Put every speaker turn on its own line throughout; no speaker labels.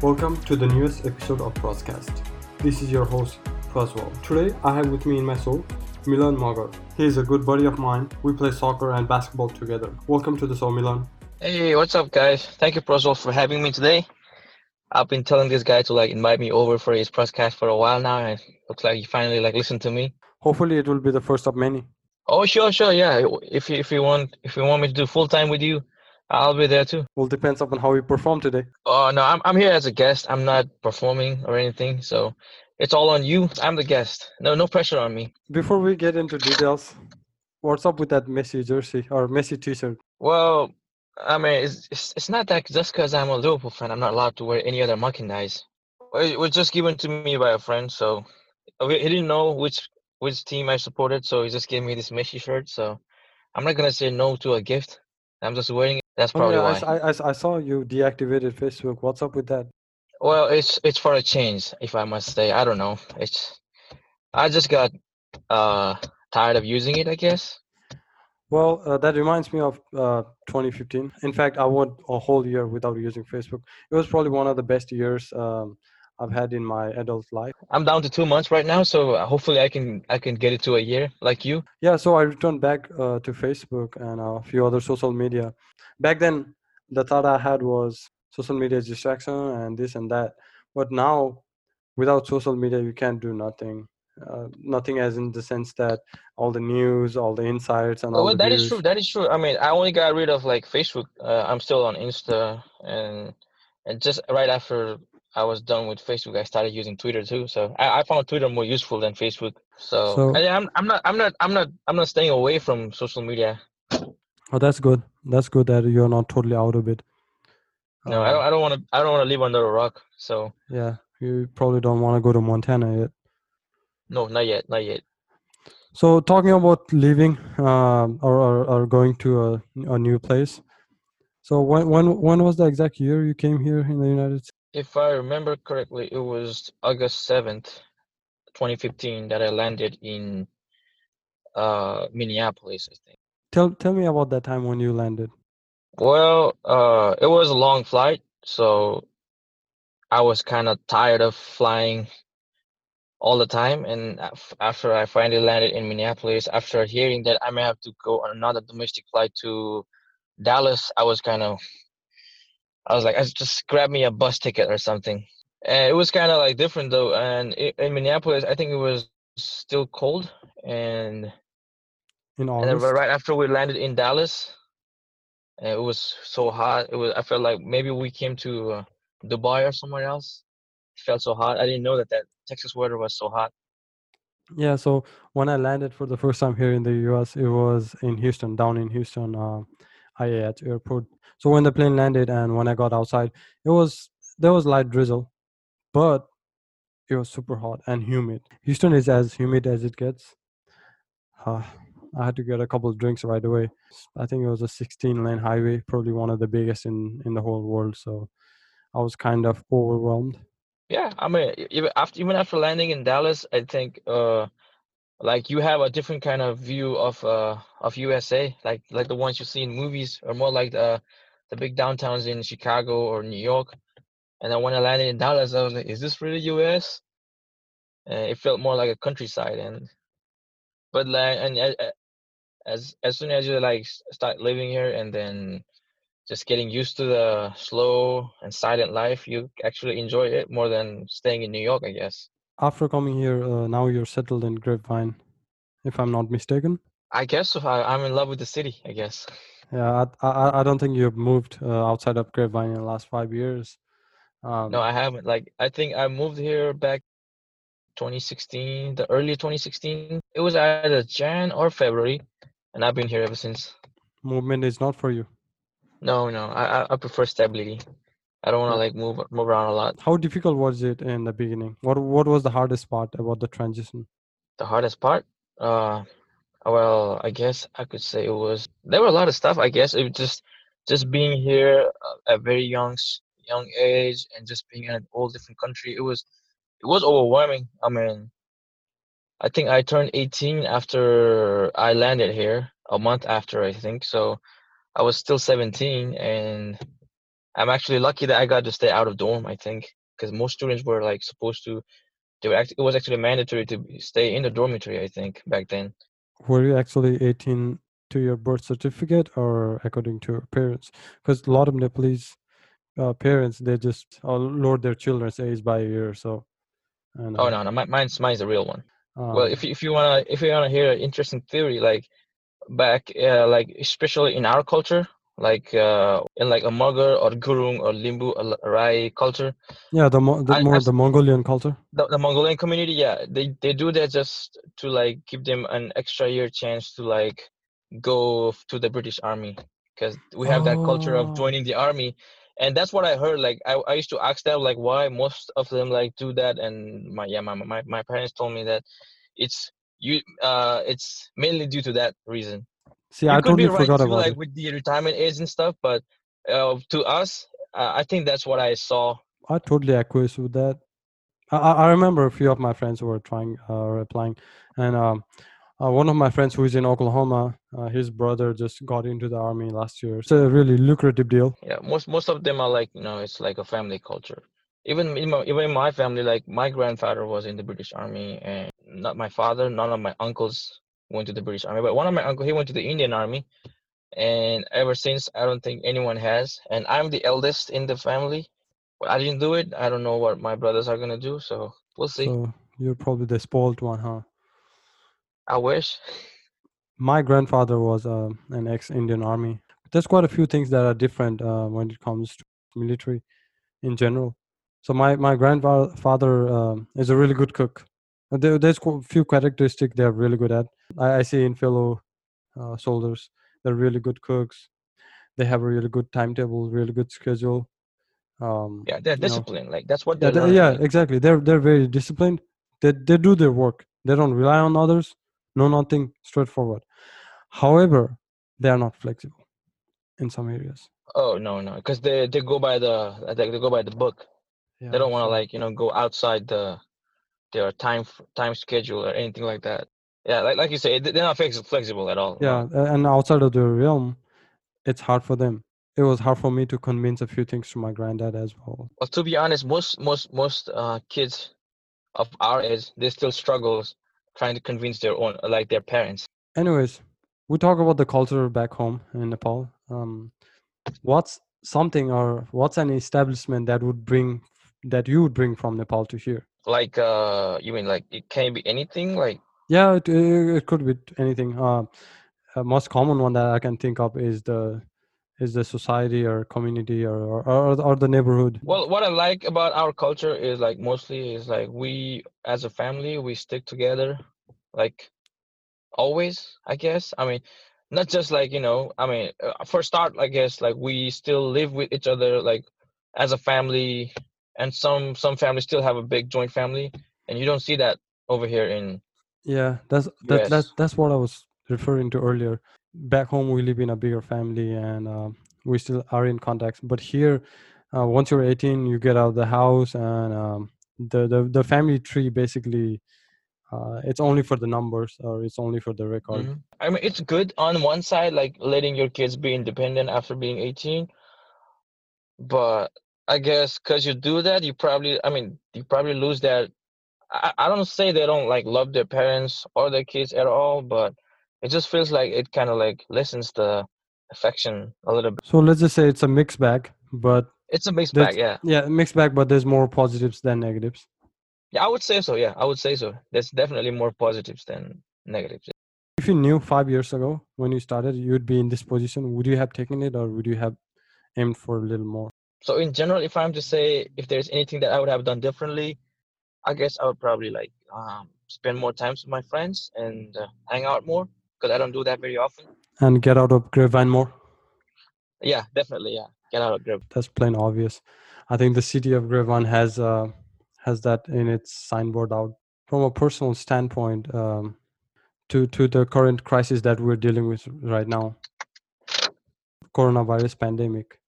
Welcome to the newest episode of Proscast. This is your host, Praswell. Today, I have with me in my soul Milan Magar. He is a good buddy of mine. We play soccer and basketball together. Welcome to the show, Milan.
Hey, what's up, guys? Thank you, Praswell, for having me today. I've been telling this guy to like invite me over for his Proscast for a while now, and it looks like he finally like listened to me.
Hopefully, it will be the first of many.
Oh, sure, sure, yeah. If you if you want if you want me to do full time with you, I'll be there too.
Well, depends upon how you perform today.
Oh no, I'm I'm here as a guest. I'm not performing or anything, so it's all on you. I'm the guest. No no pressure on me.
Before we get into details, what's up with that Messi jersey or Messi T-shirt?
Well, I mean, it's it's, it's not that just because I'm a Liverpool fan, I'm not allowed to wear any other merchandise. It was just given to me by a friend, so he didn't know which which team I supported, so he just gave me this Messi shirt. So I'm not gonna say no to a gift. I'm just wearing That's
Oh,
probably
yeah,
why.
I, I, I saw you deactivated Facebook. What's up with that?
Well, it's it's for a change, if I must say. I don't know. It's I just got uh tired of using it, I guess.
Well, uh, that reminds me of uh, 2015. In fact, I went a whole year without using Facebook. It was probably one of the best years um, I've had in my adult life.
I'm down to two months right now, so uh, hopefully I can I can get it to a year like you.
Yeah, so I returned back uh, to Facebook and a few other social media. Back then, the thought I had was social media is distraction and this and that. But now, without social media, you can't do nothing. Uh, nothing as in the sense that all the news, all the insights, and all
Well, that is true. That is true. I mean, I only got rid of like Facebook. Uh, I'm still on Insta, and and just right after I was done with Facebook, I started using Twitter too. So I, I found Twitter more useful than Facebook. So,
So-
I, I'm I'm not I'm not I'm not I'm not staying away from social media.
Oh, that's good. That's good that you're not totally out of it.
No, I don't I don't want to I don't want to live under a rock. So
Yeah, you probably don't want to go to Montana yet.
no, not yet, not yet.
So talking about leaving um, or, or or going to a, a new place. So when when when was the exact year you came here in the United States?
If I remember correctly, it was August seventh, 2015, that I landed in uh Minneapolis, I think.
Tell tell me about that time when you landed.
Well, uh, it was a long flight, so I was kind of tired of flying all the time. And after I finally landed in Minneapolis, after hearing that I may have to go on another domestic flight to Dallas, I was kind of, I was like, I just grab me a bus ticket or something. And it was kind of like different though. And i in Minneapolis, I think it was still cold. And
In
and right after we landed in Dallas, and it was so hot. It was. I felt like maybe we came to uh, Dubai or somewhere else. It felt so hot. I didn't know that that Texas weather was so hot.
Yeah, so when I landed for the first time here in the US, it was in Houston, down in Houston, uh, IAH airport. So when the plane landed and when I got outside, it was there was light drizzle, but it was super hot and humid. Houston is as humid as it gets. Uh, I had to get a couple of drinks right away. I think it was a 16 lane highway, probably one of the biggest in in the whole world. So I was kind of overwhelmed.
Yeah, I mean, even after even after landing in Dallas, I think uh like you have a different kind of view of uh of USA, like like the ones you see in movies, or more like the the big downtowns in Chicago or New York. And then when I landed in Dallas, I was like, is this really US? And it felt more like a countryside, and but like and as as soon as you like start living here and then just getting used to the slow and silent life, you actually enjoy it more than staying in New York, I guess.
After coming here, uh, now you're settled in Grapevine, if I'm not mistaken.
I guess so. I, I'm in love with the city, I guess.
Yeah, I, I, I don't think you've moved uh, outside of Grapevine in the last five years. Um,
No, I haven't. Like, I think I moved here back 2016, the early 2016. It was either Jan or February, and I've been here ever since.
movement is not for you.
No, no, I, I prefer stability. I don't want to like move move around a lot.
How difficult was it in the beginning? What what was the hardest part about the transition?
The hardest part, uh, well, I guess I could say it was there were a lot of stuff. I guess it was just just being here uh, at very young young age and just being in a whole different country. It was it was overwhelming. I mean, I think I turned 18 after I landed here, a month after I think. So I was still 17 and I'm actually lucky that I got to stay out of dorm. I think because most students were like supposed to. They were act- it was actually mandatory to stay in the dormitory. I think back then.
Were you actually 18 to your birth certificate or according to your parents? Because a lot of Nepalese uh, parents they just uh, lower their children's age by a year. So. And,
oh
uh,
no, no, my, mine's mine's a real one. well,
um,
if you- if you wanna if you wanna hear an interesting theory, like back uh, like especially in our culture, like uh, in like a Magar or Gurung or Limbu or Rai culture,
yeah, the, Mo- the
I-
more
I've-
the Mongolian culture.
the, the Mongolian community, yeah, they they do that just to like give them an extra year chance to like go to the British Army because we have that culture
Oh.
of joining the army, and that's what I heard. Like I, I used to ask them like why most of them like do that, and my yeah my my my parents told me that it's you uh it's mainly due to that reason.
See, I totally
right
forgot
too,
about
like
it.
with the retirement age and stuff, but uh, to us, uh, I think that's what I saw.
I totally acquiesce with that. I, I remember a few of my friends who were trying uh, or applying, and um, uh, one of my friends who is in Oklahoma, uh, his brother just got into the army last year. It's a really lucrative deal.
yeah most most of them are like you know it's like a family culture even in my, even in my family like my grandfather was in the british army and not my father none of my uncles went to the british army but one of my uncle he went to the indian army and ever since i don't think anyone has and i'm the eldest in the family i didn't do it i don't know what my brothers are gonna do so we'll see
So you're probably the spoiled one, huh?
i wish
My grandfather was uh, an ex-Indian army. There's quite a few things that are different uh, when it comes to military in general. So my my grandfather um, is a really good cook. There, there's a few characteristics they're really good at. I, I see in fellow uh, soldiers, they're really good cooks. They have a really good timetable, really good schedule. Um,
yeah they're
you know,
disciplined like that's what
yeah,
they're
they-
learning,
yeah, exactly. They're they're very disciplined. They they do their work. They don't rely on others. No, nothing straightforward. However, they are not flexible in some areas.
oh no no because they they go by the they, they go by the book
Yeah,
they don't want to
so-
like you know go outside the their time time schedule or anything like that yeah like like you say they- they're not flex- flexible at all
yeah, and outside of their realm, it's hard for them. It was hard for me to convince a few things to my granddad as well.
well to be honest most most most uh kids of our age they still struggles trying to convince their own like their parents
Anyways, we talk about the culture back home in Nepal. Um, what's something or what's an establishment that would bring that you would bring from Nepal to here?
Like uh you mean like it can be anything like
Yeah, it, it could be anything. Uh, uh, most common one that I can think of is the is the society or community or or, or, or the neighborhood.
well what i like about our culture is like mostly is like we as a family we stick together like always i guess i mean not just like you know i mean uh, for start i guess like we still live with each other like as a family and some some families still have a big joint family and you don't see that over here in
Yeah, that's that, that's
US.
that's what I was referring to earlier. Back home, we live in a bigger family, and um, we still are in contact. But here, uh, once you're 18, you get out of the house, and um, the, the the family tree basically, uh, it's only for the numbers, or it's only for the record.
Mhm. i mean it's good on one side like letting your kids be independent after being 18 but i guess because you do that you probably i mean you probably lose that I, I don't say they don't like love their parents or their kids at all but it just feels like it kind of like lessens the affection a little bit
So let's just say it's a mixed bag, but
it's a mixed bag yeah
yeah, mixed bag, but there's more positives than negatives.
yeah i would say so yeah i would say so there's definitely more positives than negatives
If you knew five years ago when you started, you'd be in this position. Would you have taken it, or would you have aimed for a little more?
So in general if i'm to say if there's anything that i would have done differently i guess i would probably like um, spend more time with my friends and uh, hang out more because i don't do that very often
And get out of Grapevine more.
yeah definitely yeah get out of grip
That's plain obvious. I think the city of Grapevine has uh, has that in its signboard out. From a personal standpoint, um, to to the current crisis that we're dealing with right now, coronavirus pandemic.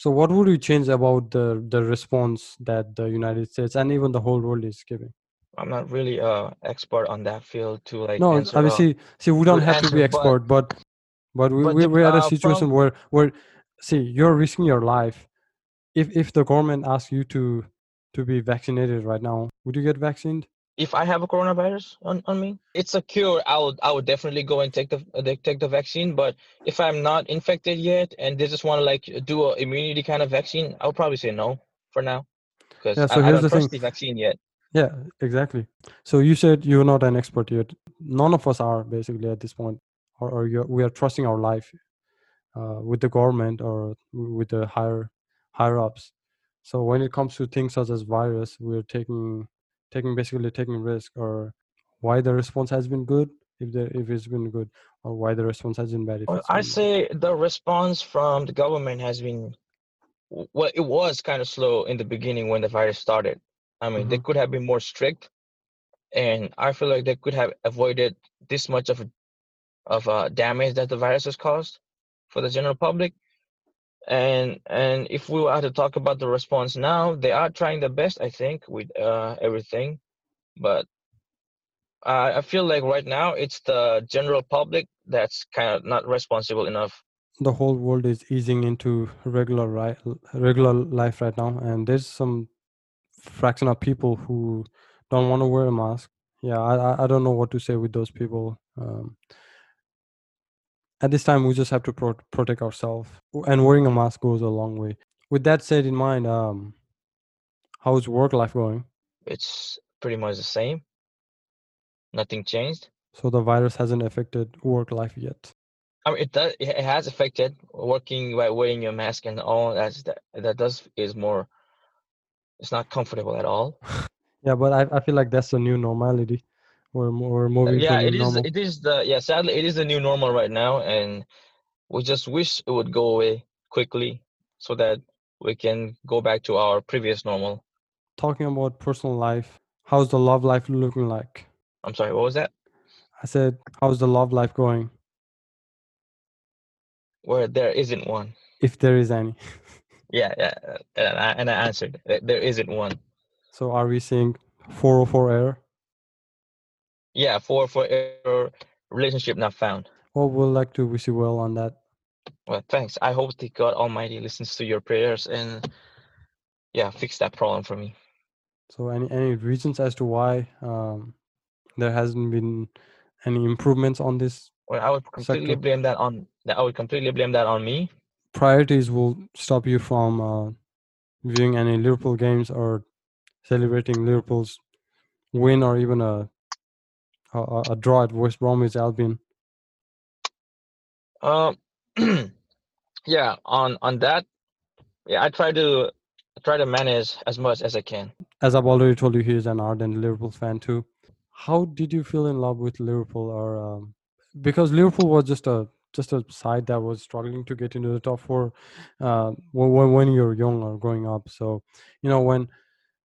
So, what would you change about the the response that the United States and even the whole world is giving?
i'm not really uh expert on that field to like
no
answer
i mean see see we don't have to be
answer, but-
expert but but, we,
but
we, we're at a
uh,
situation
from-
where where see you're risking your life if if the government asks you to to be vaccinated right now, would you get vaccinated?
If I have a coronavirus on, on me, it's a cure. I would I would definitely go and take the uh, take the vaccine. But if I'm not infected yet and they just want to like do a immunity kind of vaccine, I would probably say no for now because
Yeah, so
I, I don't
the
trust
thing.
the vaccine yet.
Yeah, exactly. So you said you're not an expert yet. None of us are basically at this point, or, or you're, we are trusting our life uh, with the government or with the higher higher ups. So when it comes to things such as virus, we're taking taking basically taking risk or why the response has been good if the if it's been good or why the response has been bad
I
been bad.
say the response from the government has been well, it was kind of slow in the beginning when the virus started. I mean, they
Mhm.
could have been more strict, and I feel like they could have avoided this much of a, of uh, damage that the virus has caused for the general public. And and if we were to talk about the response now, they are trying their best, I think, with uh, everything. But I I feel like right now it's the general public that's kind of not responsible enough.
the whole world is easing into regular right regular life right now and there's some fraction of people who don't want to wear a mask yeah i I- don't know what to say with those people um, at this time we just have to pro- protect ourselves and wearing a mask goes a long way with that said in mind um how's work life going
It's pretty much the same. Nothing changed.
so the virus hasn't affected work life yet
I mean, it does. It has affected working by wearing your mask and all. That's that. That does is more. It's not comfortable at all.
yeah but i, I feel like that's the new normality we're, we're moving
Yeah, it is.
normal
It is the. Yeah, sadly, it is the new normal right now, and we just wish it would go away quickly so that we can go back to our previous normal.
talking about personal life how's the love life looking like
I'm sorry. What was that?
I said, how's the love life going?
Where there isn't one.
If there is any.
Yeah, yeah, and I, and I answered. There isn't one.
So are we seeing 404 error?
Yeah, for for error, relationship not found.
Well, we'd like to wish you well on that.
Well, thanks. I hope that God Almighty listens to your prayers and yeah, fix that problem for me.
So any any reasons as to why um, there hasn't been any improvements on this?
Well, I would completely
Sector.
blame that on that. I would completely blame that on me.
Priorities will stop you from uh, viewing any Liverpool games or celebrating Liverpool's win or even a a, a- draw at West Bromwich Albion.
Um, yeah, on on that, yeah, I try to I try to manage as much as I can.
As I've already told you, he's an ardent Liverpool fan too. How did you feel in love with Liverpool, or um, because Liverpool was just a just a side that was struggling to get into the top four uh, when when when you're young or growing up. So you know when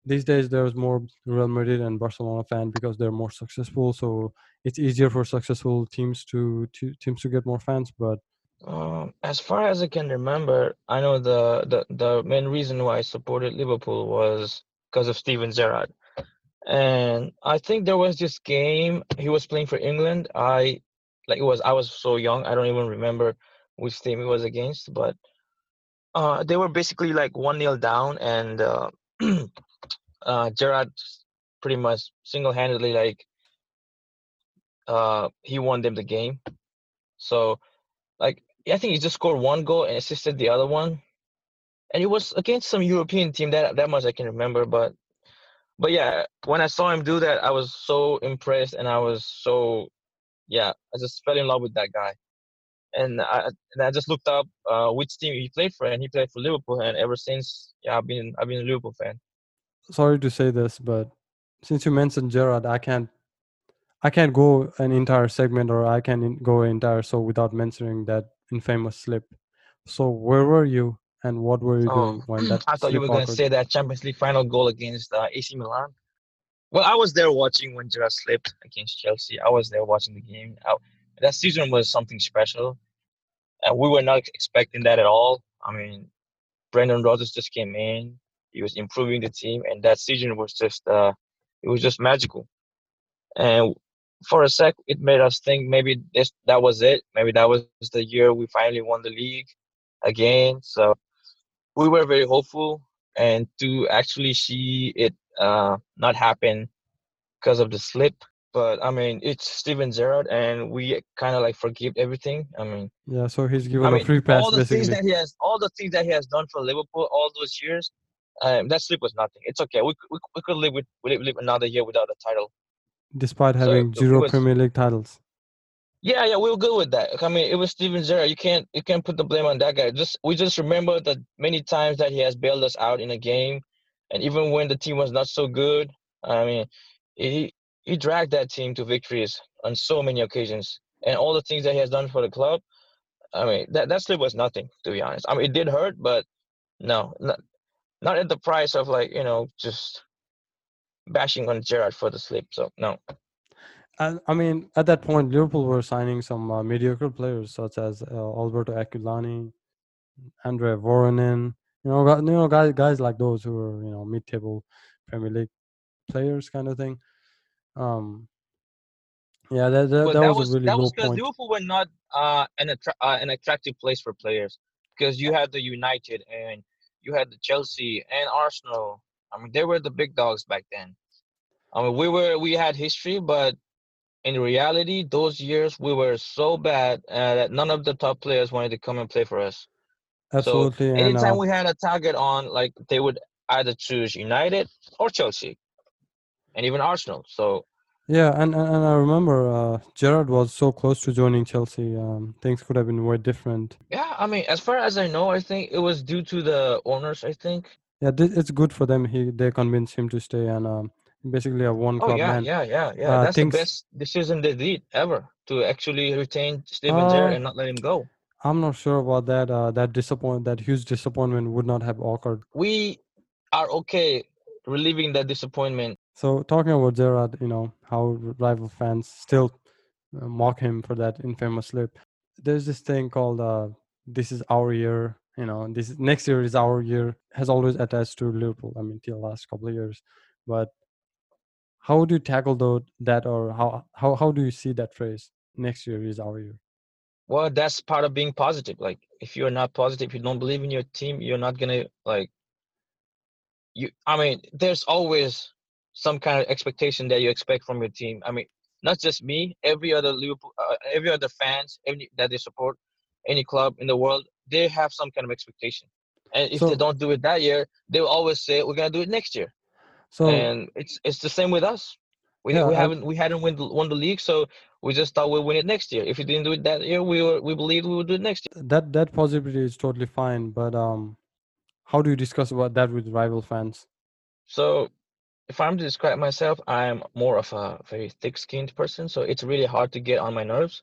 these days there's more Real Madrid and Barcelona fan because they're more successful. So it's easier for successful teams to, to teams to get more fans. But
Um, as far as I can remember, I know the the the main reason why I supported Liverpool was because of Steven Gerrard. And I think there was this game he was playing for England. I like it was I was so young, I don't even remember which team it was against, but uh they were basically like one nil down and uh uh Gerrard pretty much single-handedly like uh he won them the game. So like I think he just scored one goal and assisted the other one. And it was against some European team that that much I can remember, but but yeah, when I saw him do that, I was so impressed and I was so yeah, I just fell in love with that guy. And I and I just looked up uh, which team he played for, and he played for Liverpool. And ever since, yeah, I've been I've been a Liverpool fan.
Sorry to say this, but since you mentioned Gerrard, I can't I can't go an entire segment or I can in- go entire show without mentioning that infamous slip. So where were you and what were you
Oh,
doing when that
I thought you were gonna say that Champions League final goal against uh, AC Milan. Well, I was there watching when Gerrard slipped against Chelsea. I was there watching the game. I, that season was something special, and we were not expecting that at all. I mean, Brendan Rodgers just came in. He was improving the team, and that season was just uh, it was just magical. And for a sec, it made us think maybe this that was it. Maybe that was the year we finally won the league again. So we were very hopeful, and to actually see it uh, not happen because of the slip. But I mean, it's Steven Gerrard, and we kind of like forgive everything. I mean,
Yeah, so he's given
I
a
mean,
free pass
all the things that he has, all the things that he has done for Liverpool all those years, um, that slip was nothing. It's okay. We could, we, could- we could live with we live another year without a title.
despite having
it
zero
was
Premier League titles.
yeah, yeah, we were good with that. I mean, it was Steven Gerrard. You can't you can't put the blame on that guy. Just we just remember the many times that he has bailed us out in a game, and even when the team was not so good, I mean, he he dragged that team to victories on so many occasions, and all the things that he has done for the club. I mean, that that slip was nothing to be honest. I mean, it did hurt, but no, not not at the price of like you know just bashing on Gerrard for the slip. So no.
And I mean, at that point, Liverpool were signing some uh, mediocre players such as uh, Alberto Aquilani, Andre Voronin. You know, you know, guys, guys like those who are you know mid-table Premier League players, kind of thing. Um, yeah, that that, that
that
was a
was
really
that was because
point.
Liverpool were not uh, an attra- uh, an attractive place for players because you had the United and you had the Chelsea and Arsenal. I mean, they were the big dogs back then. I mean, we were we had history, but in reality, those years we were so bad uh, that none of the top players wanted to come and play for us.
Absolutely, and
anytime
uh,
we had a target on, like they would either choose United or Chelsea, and even Arsenal. So
yeah, and, and and I remember uh, Gerrard was so close to joining Chelsea. Um, things could have been way different.
yeah, I mean, as far as I know, I think it was due to the owners. I think.
Yeah, thi- it's good for them. He they convinced him to stay, and um, basically a one club
yeah,
man.
yeah, yeah, yeah.
Uh,
That's the
things
best decision they did ever to actually retain Steven Gerrard
uh,
and not let him go.
I'm not sure about that. Uh, that disappoint, that huge disappointment would not have occurred.
We are okay relieving that disappointment.
So talking about Gerrard, you know how rival fans still uh, mock him for that infamous slip. There's this thing called uh, "This is our year." You know, this is- next year is our year. Has always attached to Liverpool. I mean, till the last couple of years. But how do you tackle though that, or how how how do you see that phrase? Next year is our year.
Well, that's part of being positive. Like if you're not positive, if you don't believe in your team, you're not gonna like you. I mean, there's always some kind of expectation that you expect from your team. I mean, not just me, every other Liverpool, uh, every other fans, every that they support any club in the world, they have some kind of expectation. And if they don't do it that year, they will always say we're gonna do it next year.
so
and it's it's the same with us. We
yeah,
we haven't we hadn't win won the league, so we just thought we'd win it next year. If we didn't do it that year, we were we believed we would do it next year.
that that possibility is totally fine. But um, how do you discuss about that with rival fans?
So if I'm to describe myself, I'm more of a very thick-skinned person, so it's really hard to get on my nerves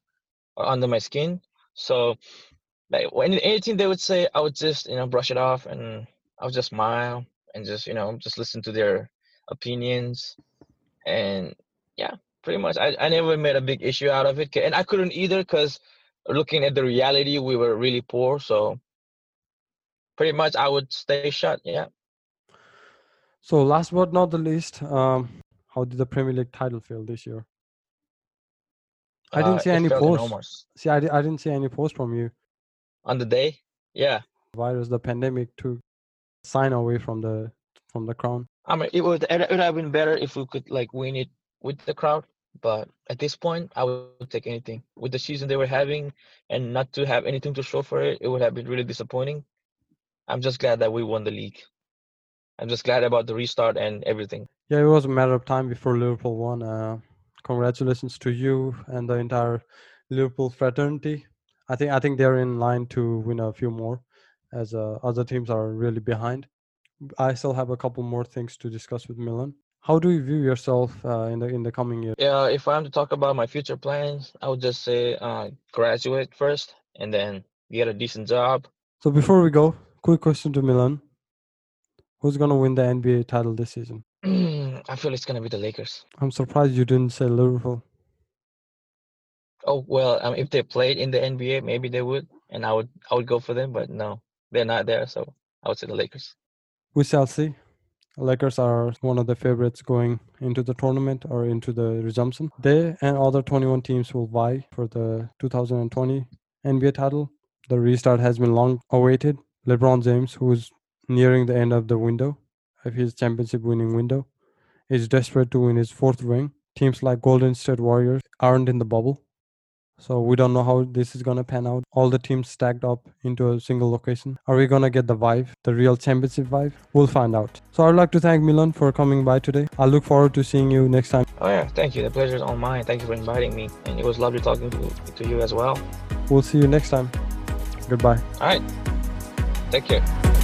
or under my skin. So like when anything they would say, I would just you know brush it off and I would just smile and just you know just listen to their opinions and yeah, pretty much. I, I never made a big issue out of it. and I couldn't either because looking at the reality, we were really poor. So pretty much, I would stay shut. Yeah,
So last but not the least, um, how did the Premier League title feel this year? I didn't
uh,
see any posts.
enormous
See, I, I didn't see any post from you.
on the day. Yeah,
Virus, the pandemic took sign away from the from the crown.
I mean, it would it would have been better if we could like win it with the crowd. But at this point, I would take anything with the season they were having, and not to have anything to show for it. It would have been really disappointing. I'm just glad that we won the league. I'm just glad about the restart and everything.
Yeah, it was a matter of time before Liverpool won. Uh, congratulations to you and the entire Liverpool fraternity. I think I think they're in line to win a few more, as uh, other teams are really behind. I still have a couple more things to discuss with Milan. How do you view yourself uh, in the in the coming year?
Yeah, if I'm to talk about my future plans, I would just say uh, graduate first and then get a decent job.
So before we go, quick question to Milan: Who's gonna win the NBA title this season?
I feel it's gonna be the Lakers.
I'm surprised you didn't say Liverpool.
Oh well, um, if they played in the NBA, maybe they would, and I would I would go for them. But no, they're not there, so I would say the Lakers.
We shall see. Lakers are one of the favorites going into the tournament or into the resumption. They and other 21 teams will vie for the 2020 NBA title. The restart has been long awaited. LeBron James, who's nearing the end of the window, of his championship winning window, is desperate to win his fourth ring. Teams like Golden State Warriors aren't in the bubble. So we don't know how this is gonna pan out. All the teams stacked up into a single location. Are we gonna get the vibe, the real championship vibe? We'll find out. So I'd like to thank Milan for coming by today. I look forward to seeing you next time.
Oh yeah, thank you. The pleasure's all mine. Thank you for inviting me, and it was lovely talking to, to you as well.
We'll see you next time. Goodbye.
All right, take care.